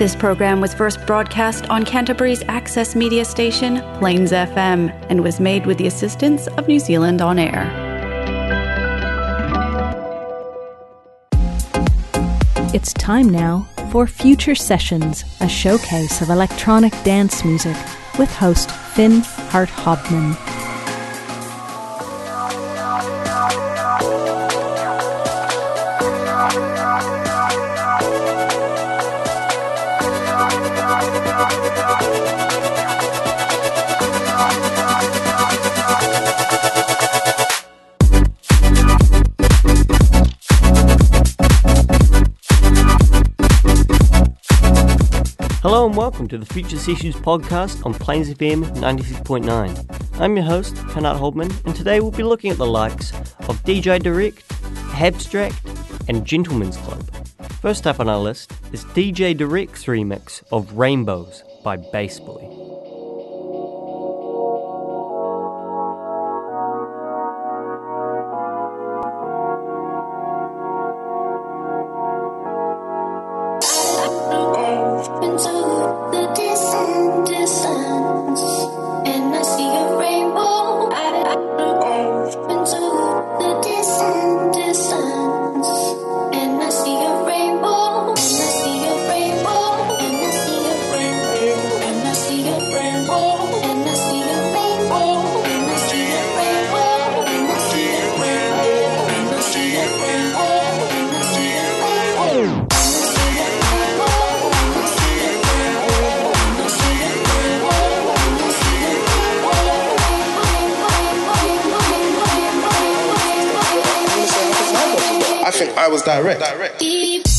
This program was first broadcast on Canterbury's access media station, Plains FM, and was made with the assistance of New Zealand On Air. It's time now for Future Sessions, a showcase of electronic dance music with host Finn Hart Hobman. Welcome to the Future Sessions podcast on Plains FM 96.9. I'm your host, Hannah Holdman, and today we'll be looking at the likes of DJ Direct, Abstract, and Gentleman's Club. First up on our list is DJ Direct's remix of Rainbows by Bass was direct. Deep.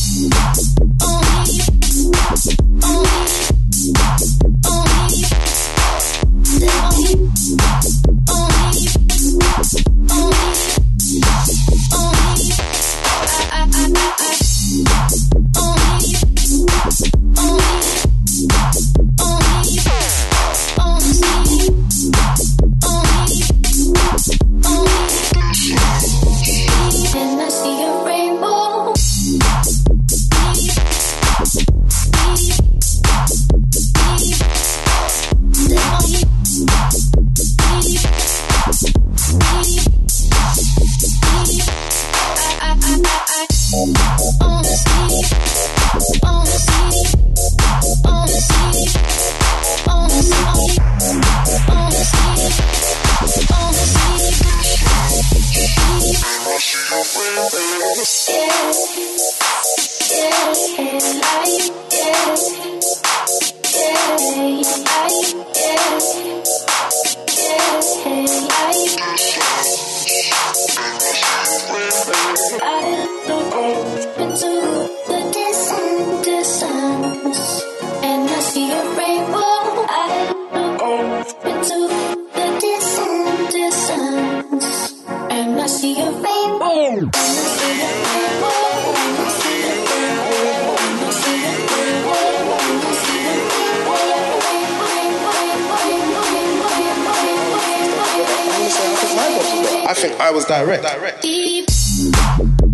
I think I was direct. Deep.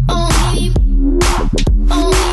Only. Only.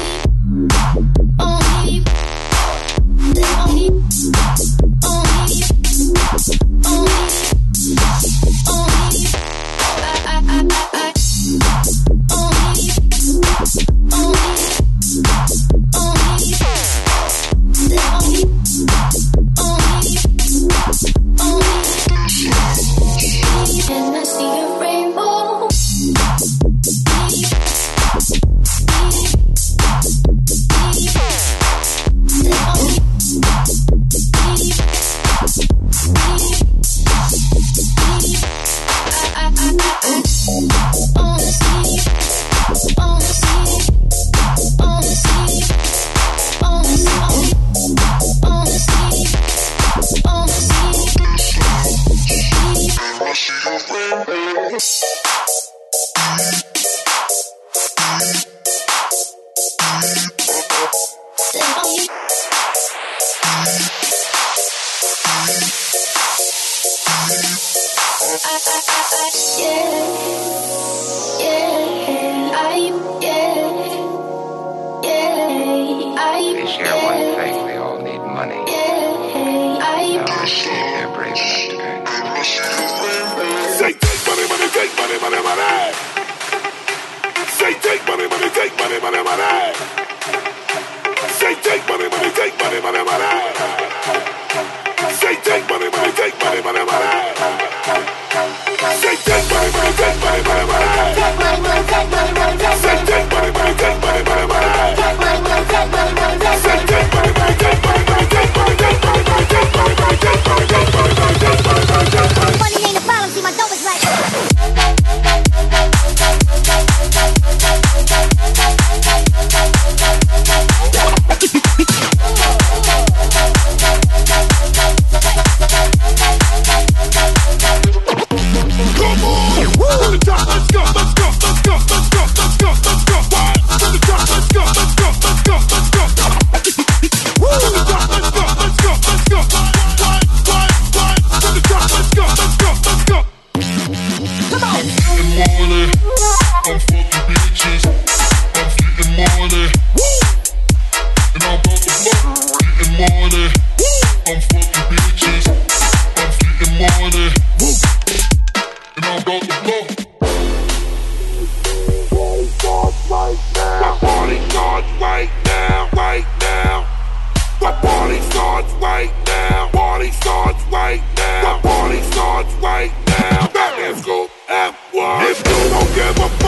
right now. The party starts right now. Let's go at one. If you don't give a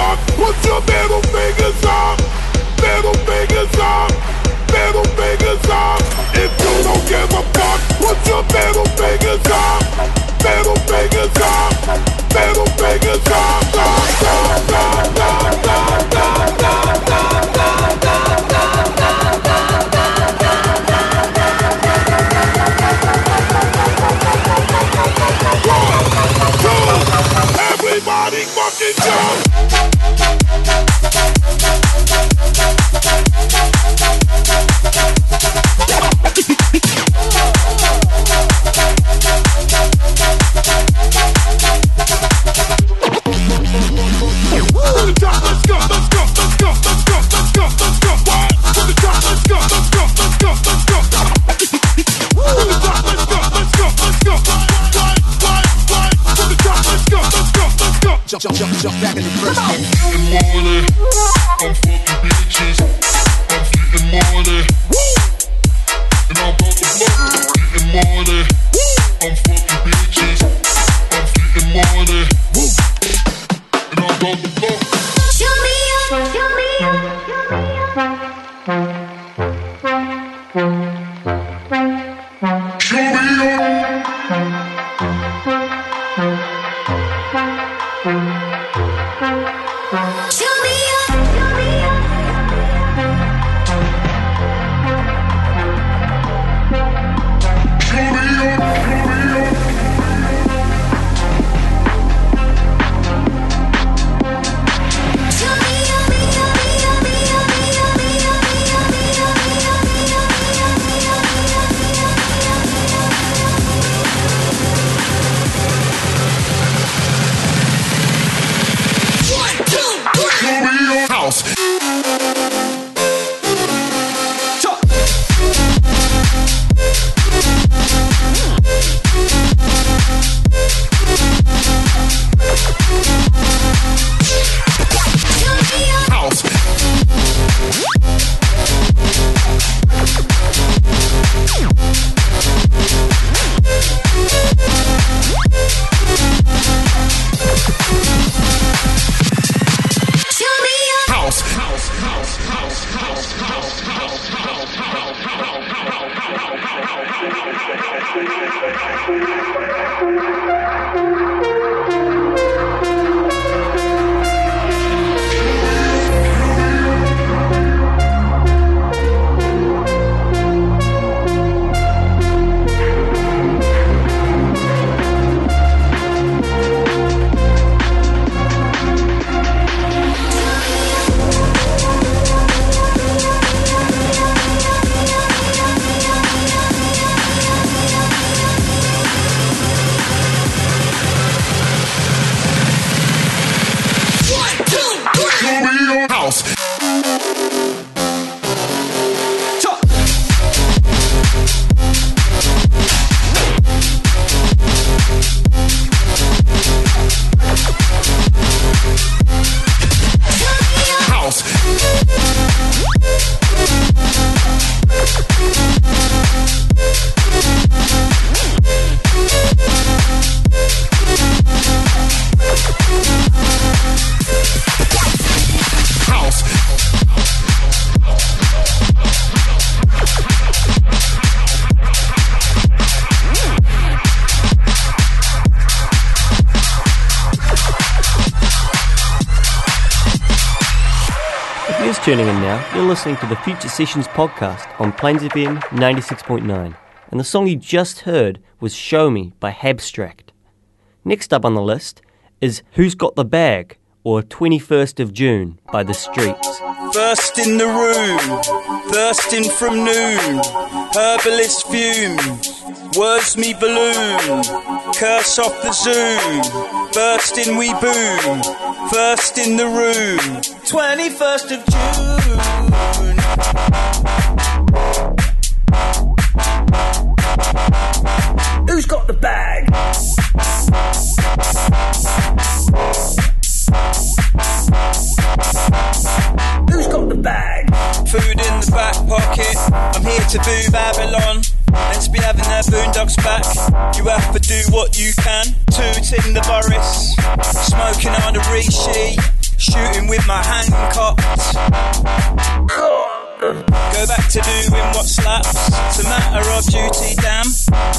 jump, jump back in the first. Good morning. house. Tuning in now, you're listening to the Future Sessions podcast on Plains FM 96.9, and the song you just heard was Show Me by Habstract. Next up on the list is Who's Got the Bag, or 21st of June by The Streets. First in the room, thirsting from noon, herbalist fumes, words me balloon, curse off the zoom, bursting we boom, first in the room, 21st of June. Who's got the bag? Who's got the bag? Food in the back pocket. I'm here to boo Babylon. Let's be having their boondocks back. You have to do what you can. Tooting the Boris. Smoking on the Rishi. Shooting with my hand cocked. Go back to doing what slaps. It's a matter of duty, damn.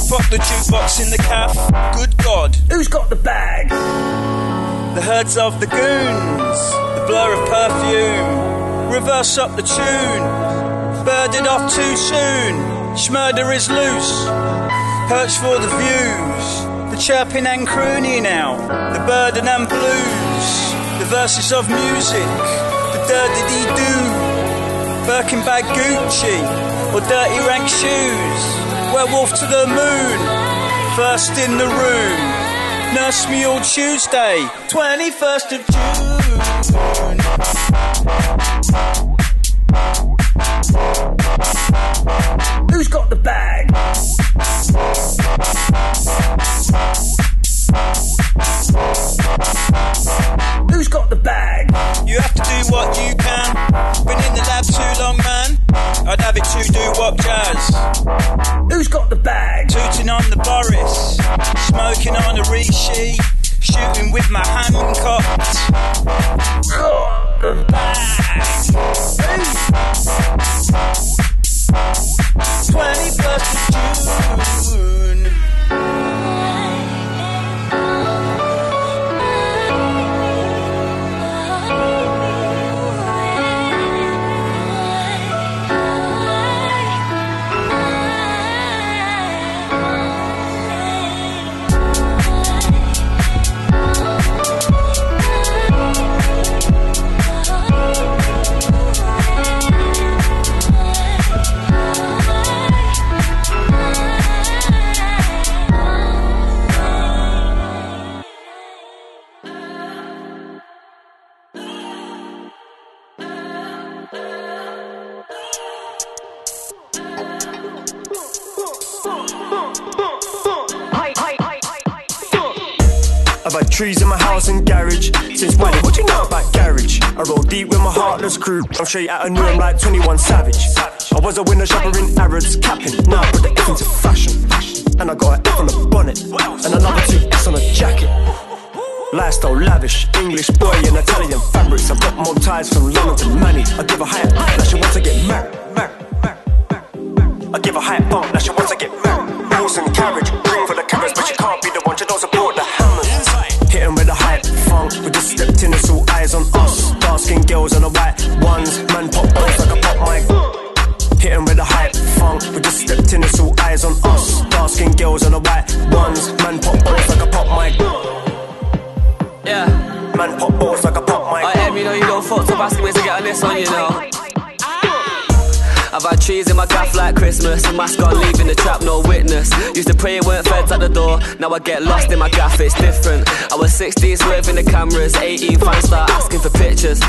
Pop the jukebox in the calf. Good God, who's got the bag? The herds of the goons, the blur of perfume. Reverse up the tune, birded off too soon. Schmurder is loose, perch for the views. The chirping and crooning out, the burden and blues. The verses of music, the dirty doo. Birkin bag Gucci or dirty rank shoes. Werewolf to the moon, first in the room. Nurse me all Tuesday, 21st of June. Who's got the bag? I'd have it to do what jazz. Who's got the bag? Tooting on the Boris, smoking on the Rishi, shooting with my hand cocked. Twenty I'm straight out of New I'm like 21 Savage. I was a window shopper in Harrods, capping. Now I put the F into fashion. And I got an F on the bonnet. And another two S on a jacket. Lifestyle lavish, English boy in Italian fabrics. I've got more ties from London to Manny. I give a higher now she wants to get married. I give a higher bump, now she wants to get married. Horse and carriage, ring for the carats, skinned girls and the white ones, man pop both like a pop mic. Hitting with a hype funk, we just stepped in, it's all eyes on us. Dark skinned girls and the white ones, man pop both like a pop mic. Yeah. Man pop both like a pop mic. I am, you know, you don't fuck up asking me to get on this one, you know. I've had trees in my gaff like Christmas. A mask on, leaving the trap, no witness. Used to pray it weren't feds at the door. Now I get lost in my gaff, it's different. I was 16, swerving the cameras. 18, fans start asking for pictures.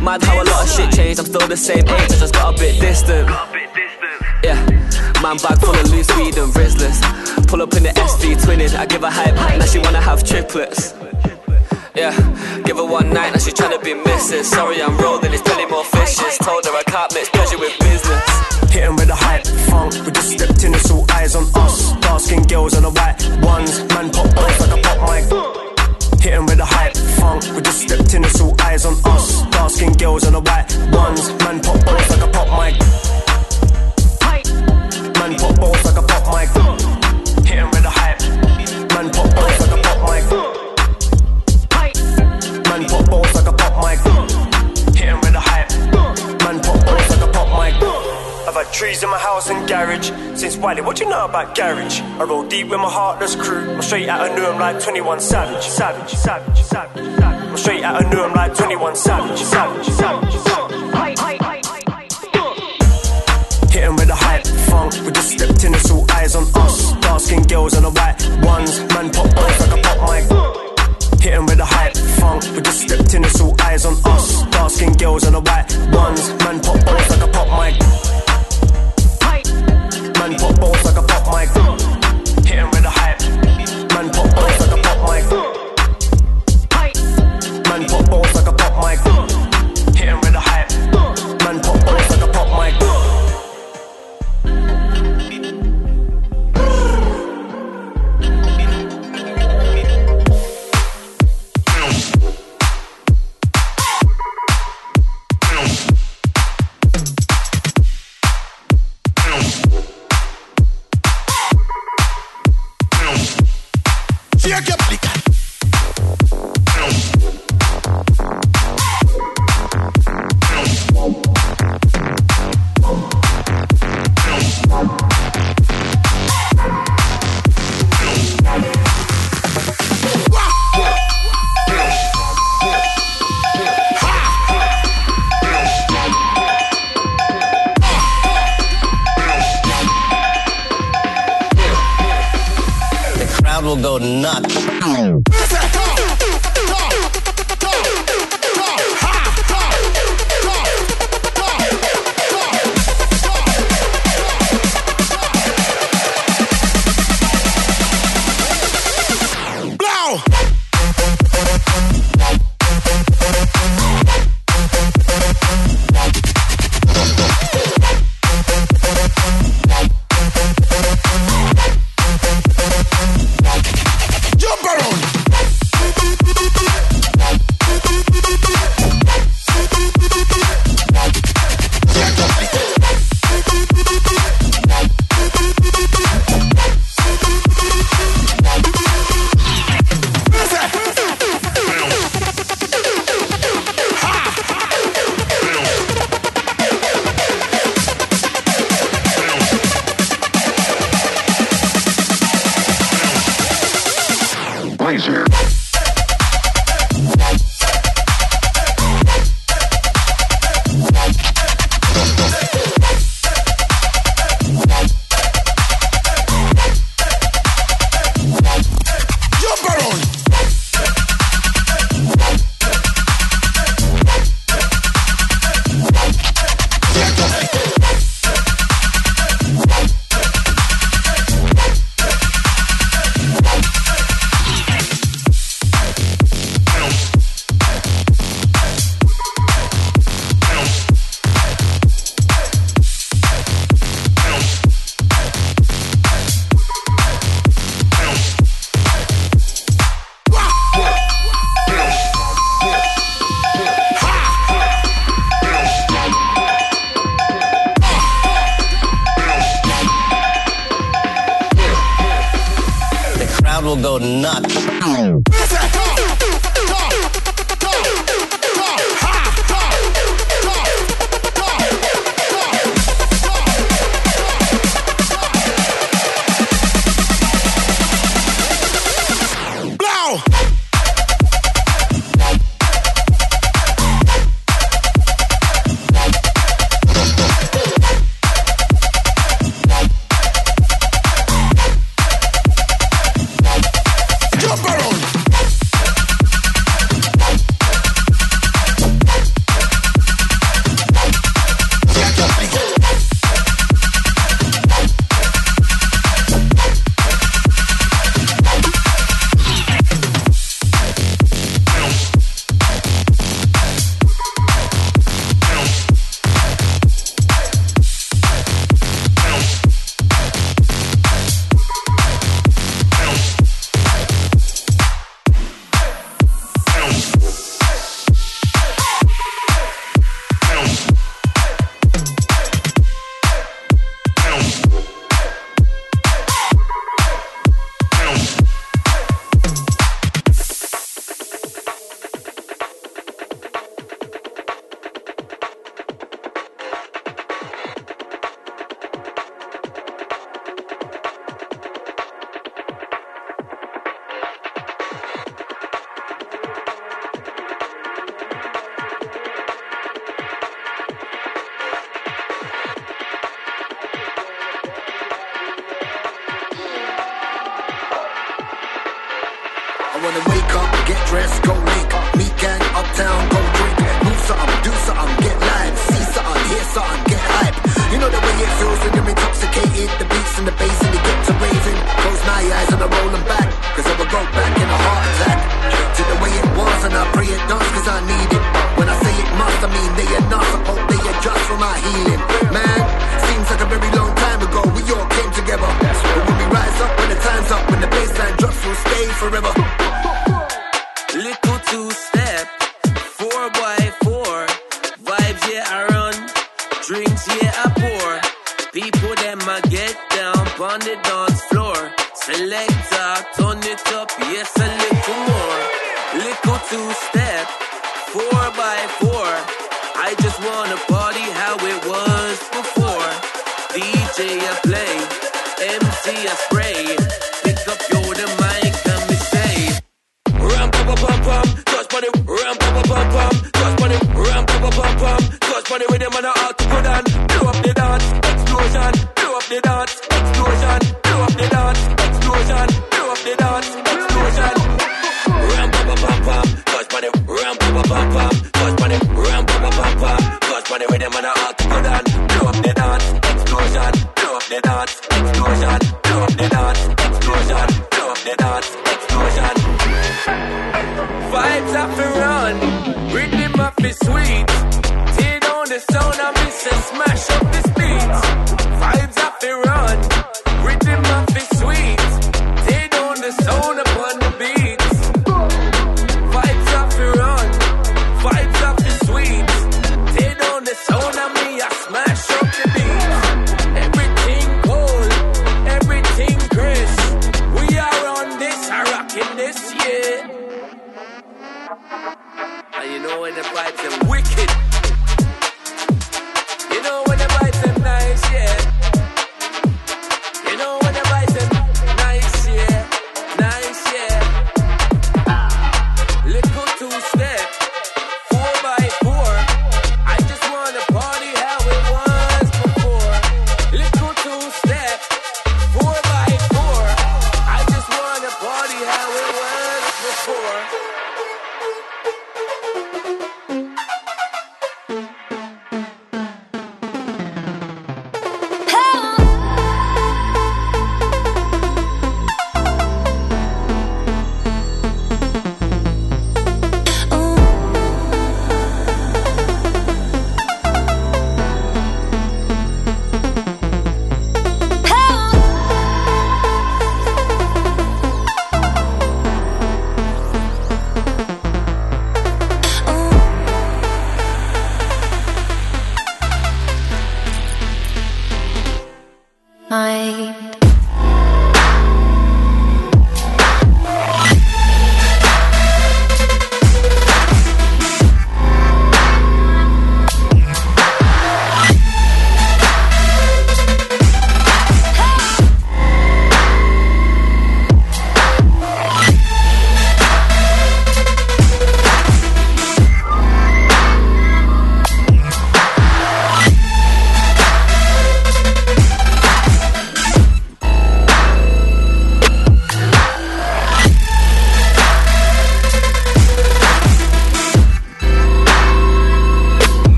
Mad how a lot of shit changed. I'm still the same age, I just got a bit distant. Yeah. Man bag full of loose weed and Rizlas. Pull up in the SV twinning. I give her hype, now she wanna have triplets. Yeah, give her one night, now she tryna be Mrs. Sorry, I'm rolling, it's plenty more fishes. Told her I can't mix pleasure with business. Hitting with a hype funk, we just stepped in, it's all eyes on us. Dark skinned girls and the white ones, man pop both like a pop mic. Hitting with a hype funk, we just stepped in, it's all eyes on us. Dark skinned girls and the white ones, man pop both like a pop mic. Man pop both like a pop mic. Hitting with a hype, man pop both like a pop mic. Garage. Since Wiley, what you know about garage? I roll deep with my heartless crew. I'm straight out of Newham like 21 Savage. Savage, savage, savage. I'm straight out of Newham like 21 Savage. Savage, savage, savage. Hitting with the hype, funk. We just stepped in, it's all eyes on us. Dark skinned girls and the white ones. Man pop boys like a pop mic. Hitting with the hype, funk. We just stepped in, it's all eyes on us. Dark skinned girls and the white ones. Man pop boys like a pop mic. Man pop boys like a pop mic. Hitting with the hype. Man pop boys like a pop mic. Man pop boys like a pop mic. Will go nuts. money with them on the article and blow up the dance, explosion, blow up the dance.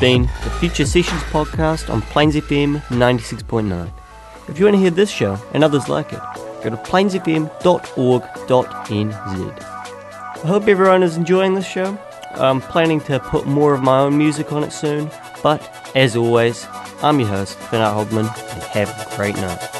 been the Future Sessions podcast on Plains FM 96.9. If you want to hear this show and others like it, go to plainsfm.org.nz. I hope everyone is enjoying this show. I'm planning to put more of my own music on it soon, but as always, I'm your host, Finat Hobman, and have a great night.